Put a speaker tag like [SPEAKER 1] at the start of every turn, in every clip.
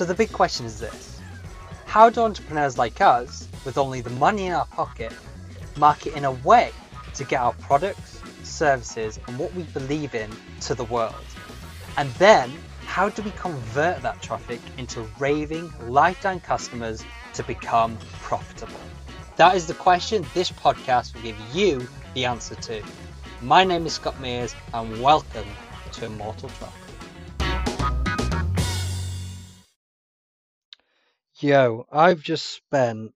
[SPEAKER 1] So the big question is this How do entrepreneurs like us, with only the money in our pocket, market in a way to get our products, services, and what we believe in to the world? And then, how do we convert that traffic into raving lifetime customers to become profitable? That is the question this podcast will give you the answer to. My name is Scott Mears, and welcome to Immortal Truck. Yo, I've just spent,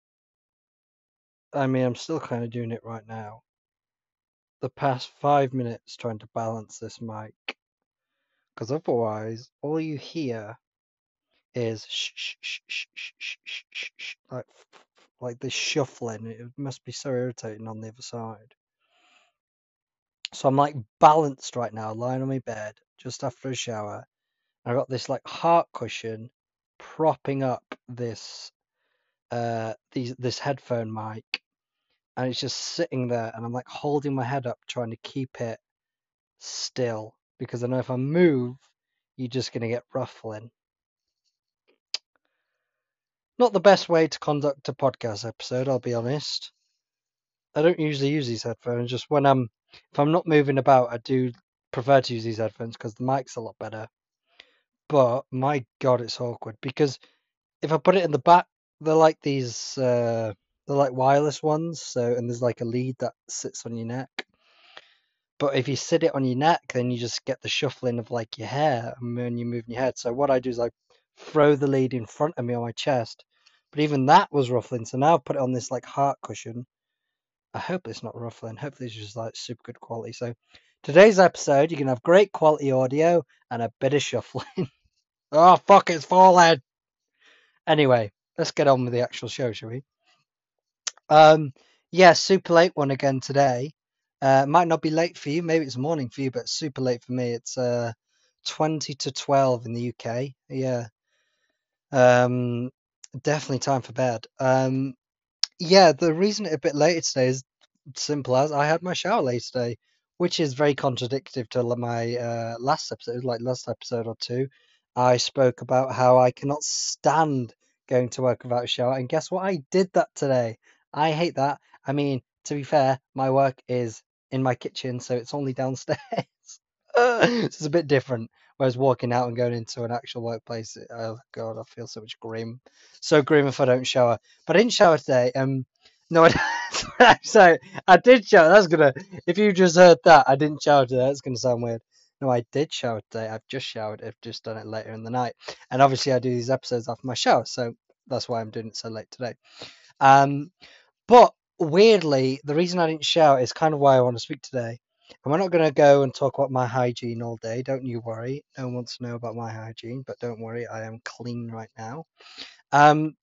[SPEAKER 1] I mean, I'm still kind of doing it right now, the past five minutes trying to balance this mic. Because otherwise, all you hear is shh, shh, shh, shh, shh, shh, shh, shh, like, like this shuffling. It must be so irritating on the other side. So I'm like balanced right now, lying on my bed just after a shower. I got this like heart cushion propping up this uh these this headphone mic and it's just sitting there and I'm like holding my head up trying to keep it still because I know if I move you're just going to get ruffling. Not the best way to conduct a podcast episode, I'll be honest. I don't usually use these headphones just when I'm if I'm not moving about I do prefer to use these headphones because the mic's a lot better. But my god it's awkward because if I put it in the back they're like these uh they're like wireless ones so and there's like a lead that sits on your neck. But if you sit it on your neck then you just get the shuffling of like your hair when you're moving your head. So what i do is i throw the lead in front of me on my chest but even that was ruffling. So now i've put it on this like heart cushion. I hope it's not ruffling. Hopefully it's just like super good quality. So today's episode you can have great quality audio and a bit of shuffling oh fuck it's falling anyway let's get on with the actual show shall we um, yeah, super late one again today. Uh, might not be late for you, maybe it's morning for you, but super late for me. It's uh 20 to 12 in the UK. Yeah. Um, definitely time for bed. Um, yeah, the reason a bit later today is simple as I had my shower late today, which is very contradictory to my uh, last episode, like last episode or two. I spoke about how I cannot stand going to work without a shower, and guess what? I did that today. I hate that. I mean, to be fair, my work is in my kitchen, so it's only downstairs. so it's a bit different. Whereas walking out and going into an actual workplace, oh god, I feel so much grim. So grim if I don't shower. But I didn't shower today. Um, no, I, so I did shower. That's gonna. If you just heard that, I didn't shower today. That's gonna sound weird. No, I did shower today. I've just showered. I've just done it later in the night. And obviously, I do these episodes after my shower, so that's why I'm doing it so late today. Um, but weirdly, the reason I didn't shower is kind of why I want to speak today. And we're not going to go and talk about my hygiene all day. Don't you worry. No one wants to know about my hygiene, but don't worry, I am clean right now. Um,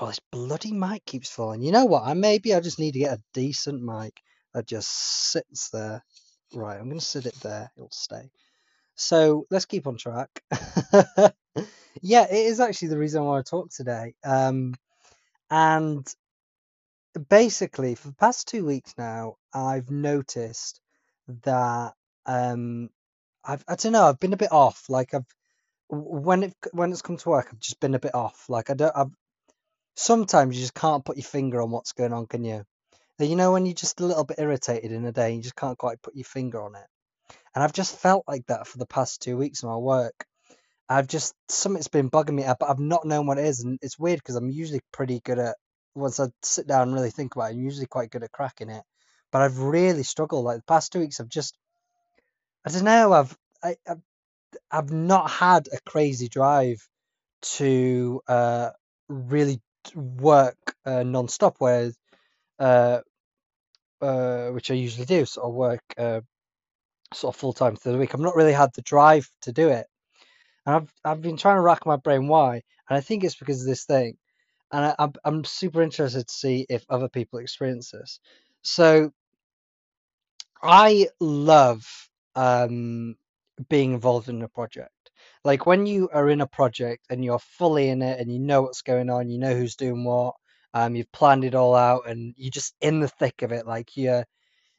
[SPEAKER 1] oh, this bloody mic keeps falling. You know what? I maybe I just need to get a decent mic that just sits there. Right, I'm going to sit it there. It'll stay. So let's keep on track. yeah, it is actually the reason why I talk today. Um, and basically for the past two weeks now, I've noticed that um, I've I don't know, I've been a bit off. Like I've when it when it's come to work, I've just been a bit off. Like I don't. I've sometimes you just can't put your finger on what's going on, can you? You know when you're just a little bit irritated in a day, you just can't quite put your finger on it. And I've just felt like that for the past two weeks in my work. I've just something's been bugging me, but I've not known what it is, and it's weird because I'm usually pretty good at once I sit down and really think about it, I'm usually quite good at cracking it. But I've really struggled. Like the past two weeks, I've just, I don't know, I've, I, I've, I've not had a crazy drive to uh, really work uh, non-stop, whereas, uh, uh, which I usually do, sort of work uh, sort of full time through the week. I've not really had the drive to do it, and I've I've been trying to rack my brain why, and I think it's because of this thing and I, I'm I'm super interested to see if other people experience this. So I love um, being involved in a project. Like when you are in a project and you're fully in it and you know what's going on, you know who's doing what, um, you've planned it all out and you're just in the thick of it. Like you're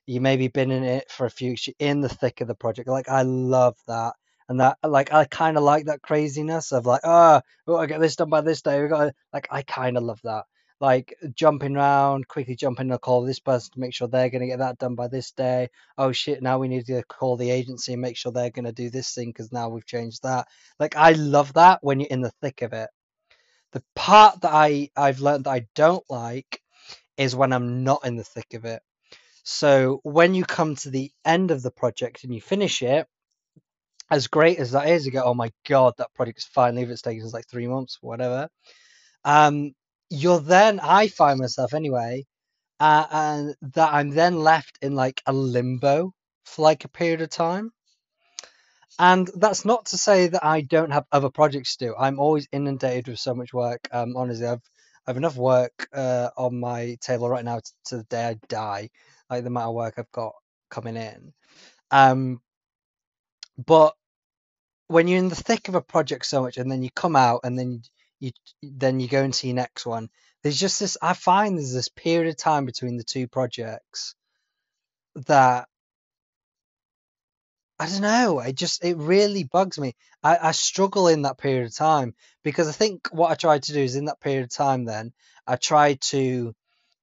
[SPEAKER 1] you maybe been in it for a few in the thick of the project. Like I love that. and that like I kind of like that craziness of like oh got to get this done by this day we got like I kind of love that like jumping around quickly jumping to call this person to make sure they're going to get that done by this day oh shit now we need to call the agency and make sure they're going to do this thing because now we've changed that like I love that when you're in the thick of it the part that I I've learned that I don't like is when I'm not in the thick of it so when you come to the end of the project and you finish it as great as that is, you go, oh my god, that project's finally, if it's taken us like three months, whatever. Um, you're then, I find myself anyway, uh, and that I'm then left in like a limbo for like a period of time. And that's not to say that I don't have other projects to do. I'm always inundated with so much work. Um, honestly, I've I've enough work uh, on my table right now to, to the day I die. Like the amount of work I've got coming in. Um, but when you're in the thick of a project so much and then you come out and then you then you go into your next one there's just this i find there's this period of time between the two projects that i don't know it just it really bugs me. I, I struggle in that period of time because i think what i try to do is in that period of time then i try to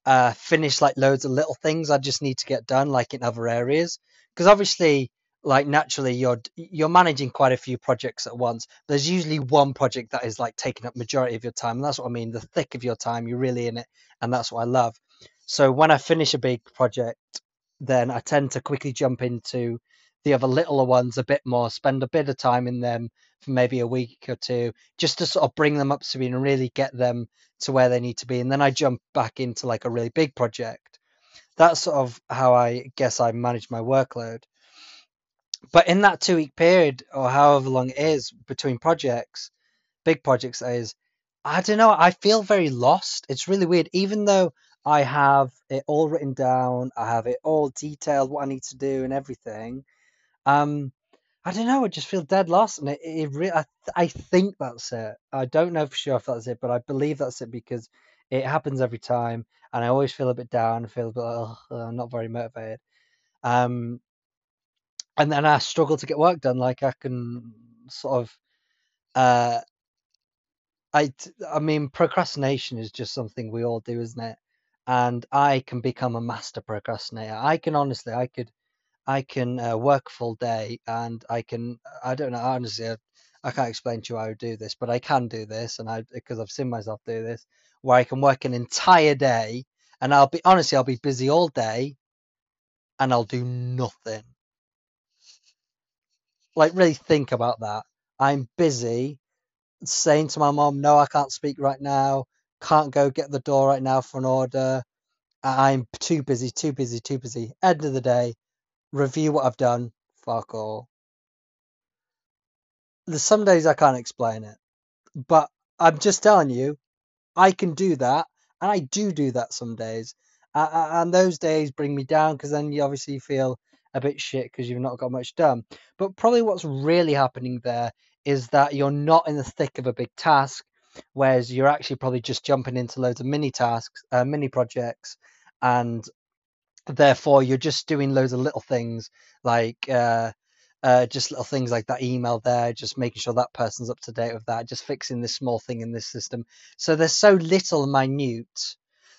[SPEAKER 1] uh, finish like loads of little things i just need to get done like in other areas. Because obviously like naturally you're you're managing quite a few projects at once. There's usually one project that is like taking up majority of your time and that's what i mean the thick of your time you're really in it and that's what i love. So when i finish a big project then i tend to quickly jump into the other littler ones a bit more spend a bit of time in them for maybe a week or two just to sort of bring them up to speed and really get them to where they need to be and then i jump back into like a really big project that's sort of how i guess i manage my workload but in that two week period or however long it is between projects, big projects is, I don't know, I feel very lost. It's really weird. Even though I have it all written down, I have it all detailed what I need to do and everything. Um, I don't know. I just feel dead lost, and it, it re- I, I think that's it. I don't know for sure if that's it, but I believe that's it because it happens every time, and I always feel a bit down. Feel a bit, oh, I'm not very motivated. Um, and then I struggle to get work done. Like I can sort of, uh, I I mean, procrastination is just something we all do, isn't it? And I can become a master procrastinator. I can honestly, I could, I can uh, work full day, and I can, I don't know, honestly, I, I can't explain to you how I do this, but I can do this, and I because I've seen myself do this, where I can work an entire day, and I'll be honestly, I'll be busy all day, and I'll do nothing like really think about that. I'm busy saying to my mom, no, I can't speak right now. Can't go get the door right now for an order. I'm too busy, too busy, too busy. End of the day, review what I've done. Fuck all. There's some days I can't explain it, but I'm just telling you, I can do that, and I do do that some days. Uh, and those days bring me down because then you obviously feel a bit shit because you've not got much done. But probably what's really happening there is that you're not in the thick of a big task, whereas you're actually probably just jumping into loads of mini tasks, uh, mini projects, and therefore you're just doing loads of little things like uh, uh, just little things like that email there, just making sure that person's up to date with that, just fixing this small thing in this system. So there's so little minute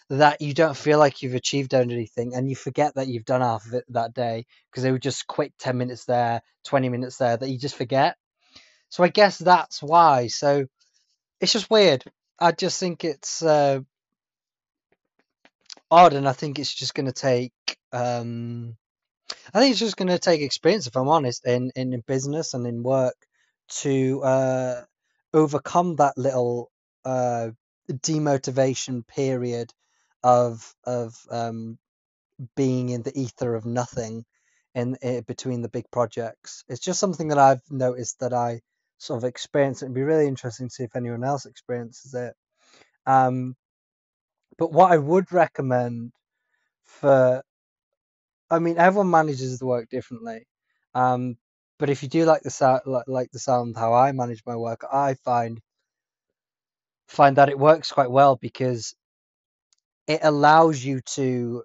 [SPEAKER 1] that you don't feel like you've achieved anything and you forget that you've done half of it that day because they were just quick 10 minutes there 20 minutes there that you just forget. So i guess that's why. So it's just weird. I just think it's uh, and i think it's just going to take um, i think it's just going to take experience if i'm honest in, in business and in work to uh, overcome that little uh, demotivation period of of um, being in the ether of nothing in, in eh, between the big projects. It's just something that I've noticed that I sort of experience. It'd be really interesting to see if anyone else experiences it. Um, but what I would recommend for, I mean, everyone manages the work differently. Um, but if you do like the sound, like, like the sound how I manage my work, I find find that it works quite well because it allows you to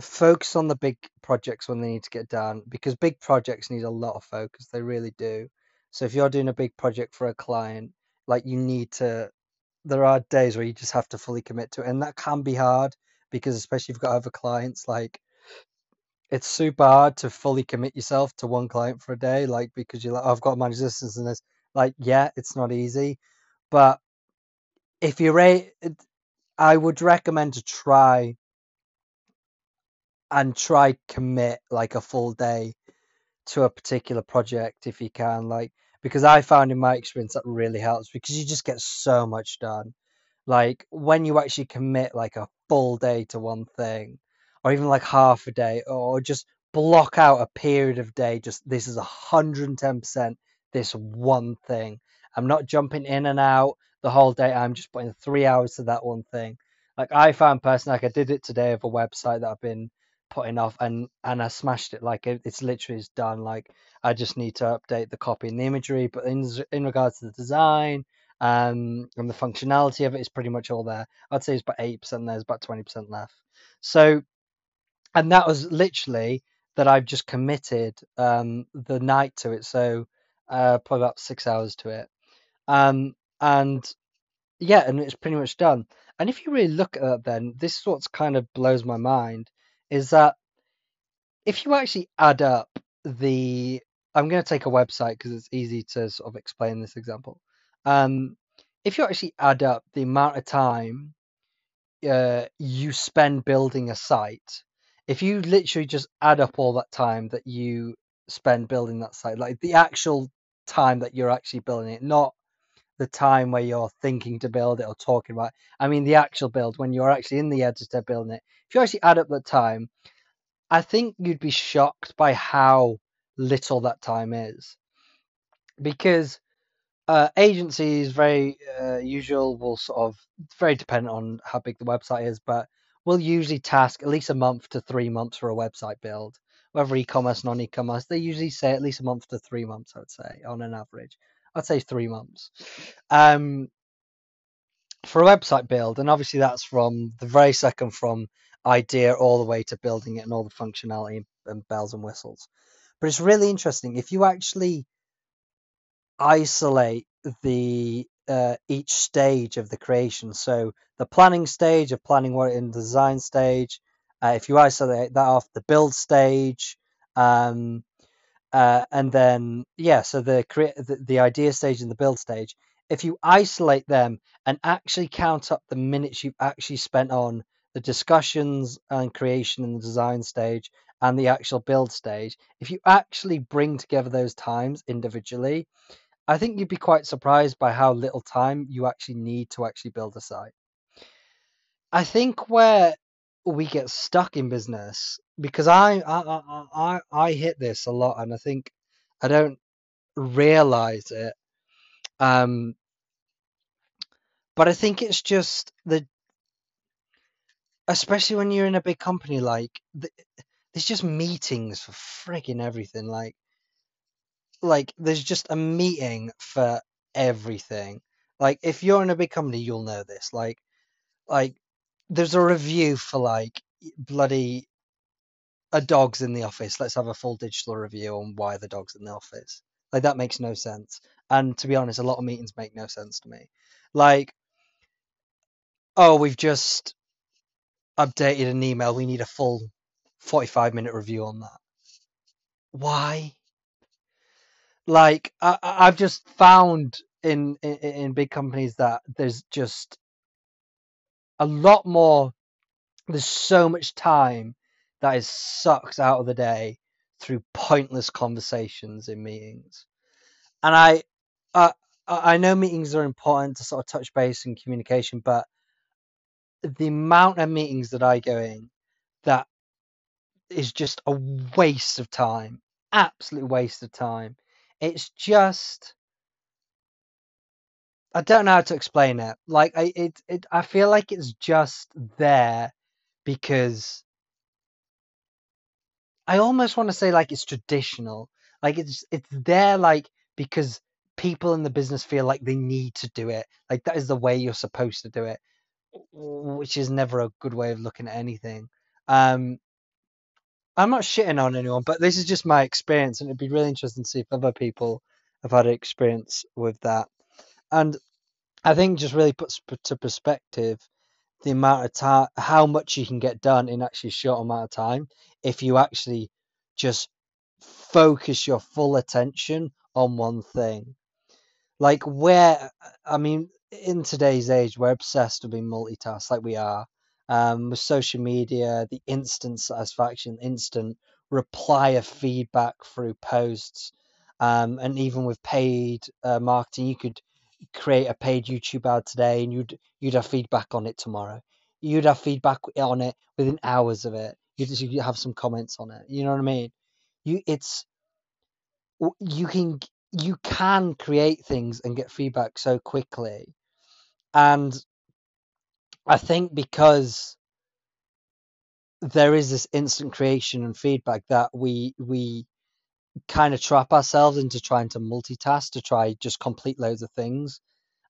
[SPEAKER 1] focus on the big projects when they need to get done because big projects need a lot of focus they really do So if you're doing a big project for a client, like you need to, there are days where you just have to fully commit to it, and that can be hard because especially if you've got other clients, like it's super hard to fully commit yourself to one client for a day, like because you're like, oh, I've got to manage this and this. Like, yeah, it's not easy, but if you're a, I would recommend to try and try commit like a full day to a particular project if you can, like because I found in my experience that really helps because you just get so much done. Like when you actually commit like a full day to one thing, or even like half a day, or just block out a period of day, just this is 110% this one thing. I'm not jumping in and out the whole day. I'm just putting three hours to that one thing. Like I found personally, like I did it today of a website that I've been putting off and and I smashed it like it, it's literally is done like I just need to update the copy and the imagery but in in regards to the design um and the functionality of it is pretty much all there. I'd say it's about 8% there's about 20% left. So and that was literally that I've just committed um the night to it so uh probably about 6 hours to it. Um and yeah and it's pretty much done. And if you really look at that then this is what's kind of blows my mind is that if you actually add up the I'm going to take a website because it's easy to sort of explain this example. Um, if you actually add up the amount of time uh, you spend building a site, if you literally just add up all that time that you spend building that site, like the actual time that you're actually building it, not the time where you're thinking to build it or talking about. It. I mean, the actual build when you're actually in the editor building it. If you actually add up the time, I think you'd be shocked by how little that time is, because uh, agencies very uh, usual will sort of very dependent on how big the website is, but will usually task at least a month to three months for a website build. Whether e-commerce, non-e-commerce, they usually say at least a month to three months. I would say on an average. I'd say three months. Um, for a website build, and obviously that's from the very second from idea all the way to building it and all the functionality and bells and whistles. But it's really interesting if you actually isolate the uh, each stage of the creation. So the planning stage of planning what in the design stage. Uh, if you isolate that off the build stage, um, uh, and then yeah, so the, the the idea stage and the build stage. If you isolate them and actually count up the minutes you've actually spent on the discussions and creation and the design stage and the actual build stage, if you actually bring together those times individually, I think you'd be quite surprised by how little time you actually need to actually build a site. I think where we get stuck in business because I I I I hit this a lot and I think I don't realize it um but I think it's just the especially when you're in a big company like the, there's just meetings for freaking everything like like there's just a meeting for everything. Like if you're in a big company you'll know this like like there's a review for like bloody a dog's in the office. Let's have a full digital review on why the dog's in the office. Like that makes no sense. And to be honest a lot of meetings make no sense to me. Like oh we've just updated an email. We need a full 45 minute review on that. Why? Like I, i've just found in, in in big companies that there's just a lot more. There's so much time that is sucked out of the day through pointless conversations in meetings. And i uh, i know meetings are important to sort of touch base and communication but the amount of meetings that i go in that is just a waste of time absolute waste of time. It's just I don't know how to explain it. Like I it, it I feel like it's just there because I almost want to say like it's traditional. Like it's it's there like because people in the business feel like they need to do it. Like that is the way you're supposed to do it, which is never a good way of looking at anything. Um I'm not shitting on anyone, but this is just my experience and it'd be really interesting to see if other people I've had experience with that, and I think just really puts to perspective the amount of time, how much you can get done in actually a short amount of time if you actually just focus your full attention on one thing. Like where, I mean, in today's age, we're obsessed with being multitask, like we are. Um, with social media, the instant satisfaction, instant reply of feedback through posts, um, and even with paid uh, marketing, you could create a paid YouTube ad today, and you'd you'd have feedback on it tomorrow. You'd have feedback on it within hours of it. You'd, you'd have some comments on it. You know what I mean? You it's you can you can create things and get feedback so quickly, and I think because there is this instant creation and feedback that we we kind of trap ourselves into trying to multitask to try just complete loads of things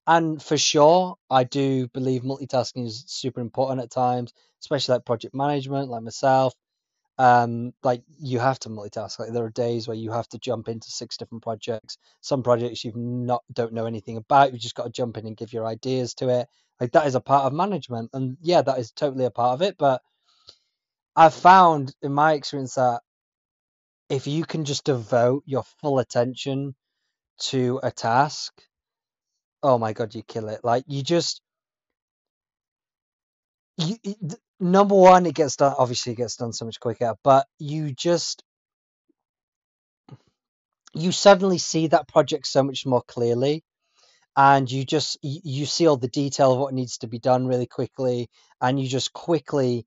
[SPEAKER 1] and for sure, I do believe multitasking is super important at times, especially like project management, like myself. Um, like you have to multitask. Like there are days where you have to jump into six different projects. Some projects you've not don't know anything about. You've just got to jump in and give your ideas to it. Like that is a part of management, and yeah, that is totally a part of it. But I've found in my experience that if you can just devote your full attention to a task oh my god, you kill it. Like you just you number one, it gets done. Obviously, it gets done so much quicker. But you just you suddenly see that project so much more clearly, and you just you see all the detail of what needs to be done really quickly, and you just quickly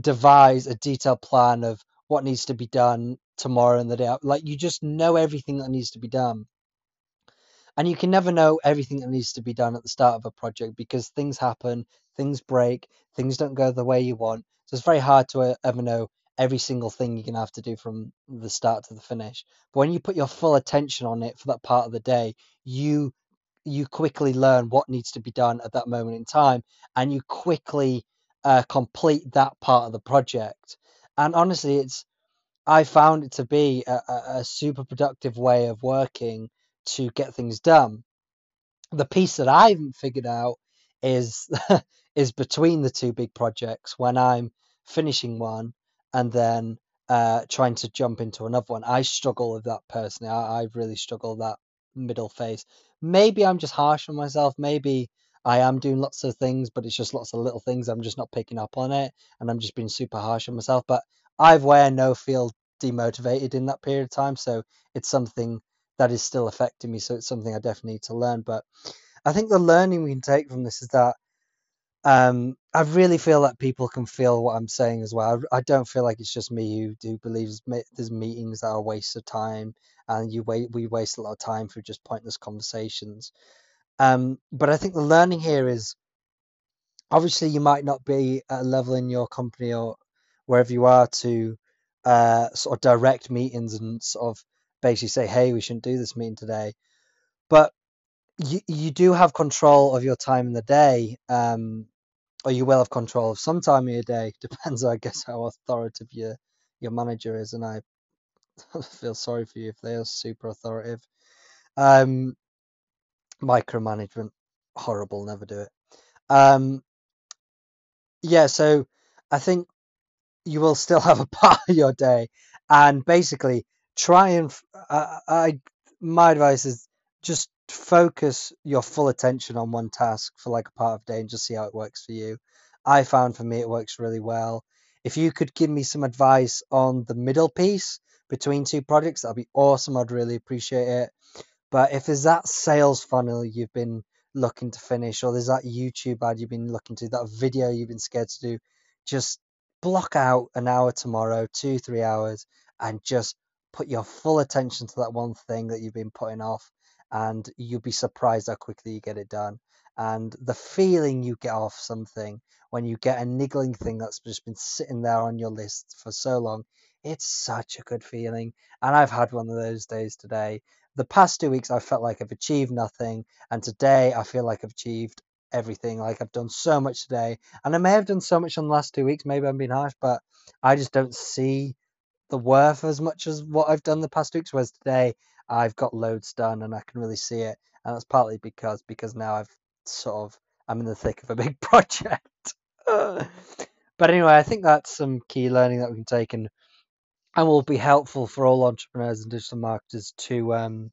[SPEAKER 1] devise a detailed plan of what needs to be done tomorrow and the day. out. Like you just know everything that needs to be done and you can never know everything that needs to be done at the start of a project because things happen, things break, things don't go the way you want. So it's very hard to uh, ever know every single thing you're going to have to do from the start to the finish. But when you put your full attention on it for that part of the day, you you quickly learn what needs to be done at that moment in time, and you quickly uh, complete that part of the project. And honestly, it's I found it to be a, a super productive way of working to get things done. The piece that I haven't figured out is is between the two big projects when I'm finishing one and then uh, trying to jump into another one. I struggle with that personally. I, I really struggle with that middle phase. Maybe I'm just harsh on myself. Maybe I am doing lots of things, but it's just lots of little things. I'm just not picking up on it, and I'm just being super harsh on myself. But I've wear no feel demotivated in that period of time, so it's something that is still affecting me. So it's something I definitely need to learn. But I think the learning we can take from this is that um, I really feel that people can feel what I'm saying as well. I, I don't feel like it's just me who do believes there's meetings that are a waste of time, and you wait we waste a lot of time for just pointless conversations. Um, but I think the learning here is obviously you might not be at a level in your company or wherever you are to uh, sort of direct meetings and sort of basically say, hey, we shouldn't do this meeting today. But you, you do have control of your time in the day, um, or you will have control of some time in your day. Depends, I guess, how authoritative your your manager is. And I feel sorry for you if they are super authoritative. Um, micromanagement, horrible. Never do it. Um, yeah, so I think you will still have a part of your day, and basically try and uh, I my advice is just focus your full attention on one task for like a part of day and just see how it works for you. I found for me it works really well. If you could give me some advice on the middle piece between two projects, that'd be awesome. I'd really appreciate it. But if there's that sales funnel you've been looking to finish, or there's that YouTube ad you've been looking to, that video you've been scared to do, just block out an hour tomorrow, two, three hours, and just put your full attention to that one thing that you've been putting off, and you'll be surprised how quickly you get it done. And the feeling you get off something when you get a niggling thing that's just been sitting there on your list for so long, it's such a good feeling. And I've had one of those days today. The past two weeks, I felt like I've achieved nothing, and today I feel like I've achieved everything. Like I've done so much today, and I may have done so much in the last two weeks. Maybe I'm being harsh, but I just don't see the worth as much as what I've done the past two weeks. Whereas today, I've got loads done and I can really see it. And that's partly because because now I've sort of I'm in the thick of a big project. but anyway, I think that's some key learning that we can take and and will be helpful for all entrepreneurs and digital marketers to um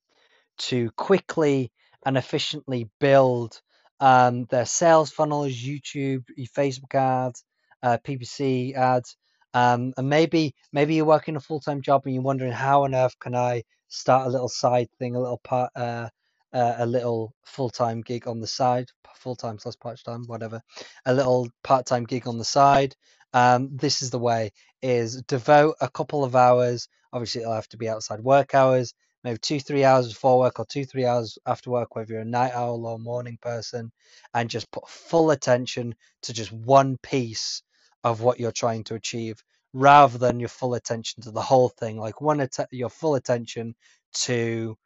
[SPEAKER 1] to quickly and efficiently build um, their sales funnels, YouTube, Facebook ads, uh, PPC ads, um, and maybe maybe you're working a full time job and you're wondering how on earth can I start a little side thing, a little part, uh, uh, a little full time gig on the side, full time slash part time, whatever, a little part time gig on the side. Um, this is the way: is devote a couple of hours. Obviously, it'll have to be outside work hours maybe two, three hours before work or two, three hours after work, whether you're a night owl or morning person, and just put full attention to just one piece of what you're trying to achieve rather than your full attention to the whole thing. Like one, att- your full attention to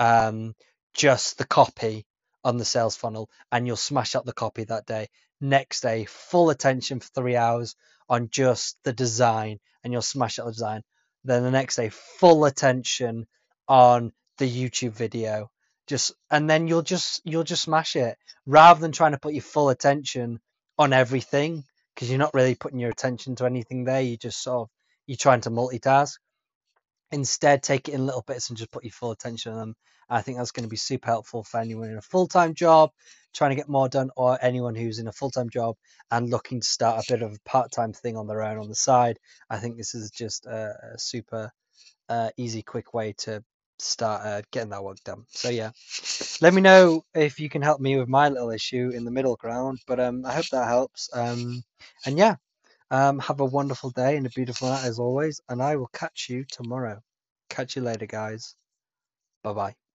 [SPEAKER 1] um, just the copy on the sales funnel, and you'll smash out the copy that day. Next day, full attention for three hours on just the design, and you'll smash out the design. Then the next day, full attention on the YouTube video. Just and then you'll just you'll just smash it rather than trying to put your full attention on everything because you're not really putting your attention to anything there. You just sort of you're trying to multitask. Instead, take it in little bits and just put your full attention on them. I think that's going to be super helpful for anyone in a full time job trying to get more done, or anyone who's in a full time job and looking to start a bit of a part time thing on their own on the side. I think this is just a, a super uh, easy, quick way to start uh, getting that work done. So yeah, let me know if you can help me with my little issue in the middle ground. But um, I hope that helps. Um, and yeah, um, have a wonderful day and a beautiful night as always. And I will catch you tomorrow. Catch you later, guys. Bye bye.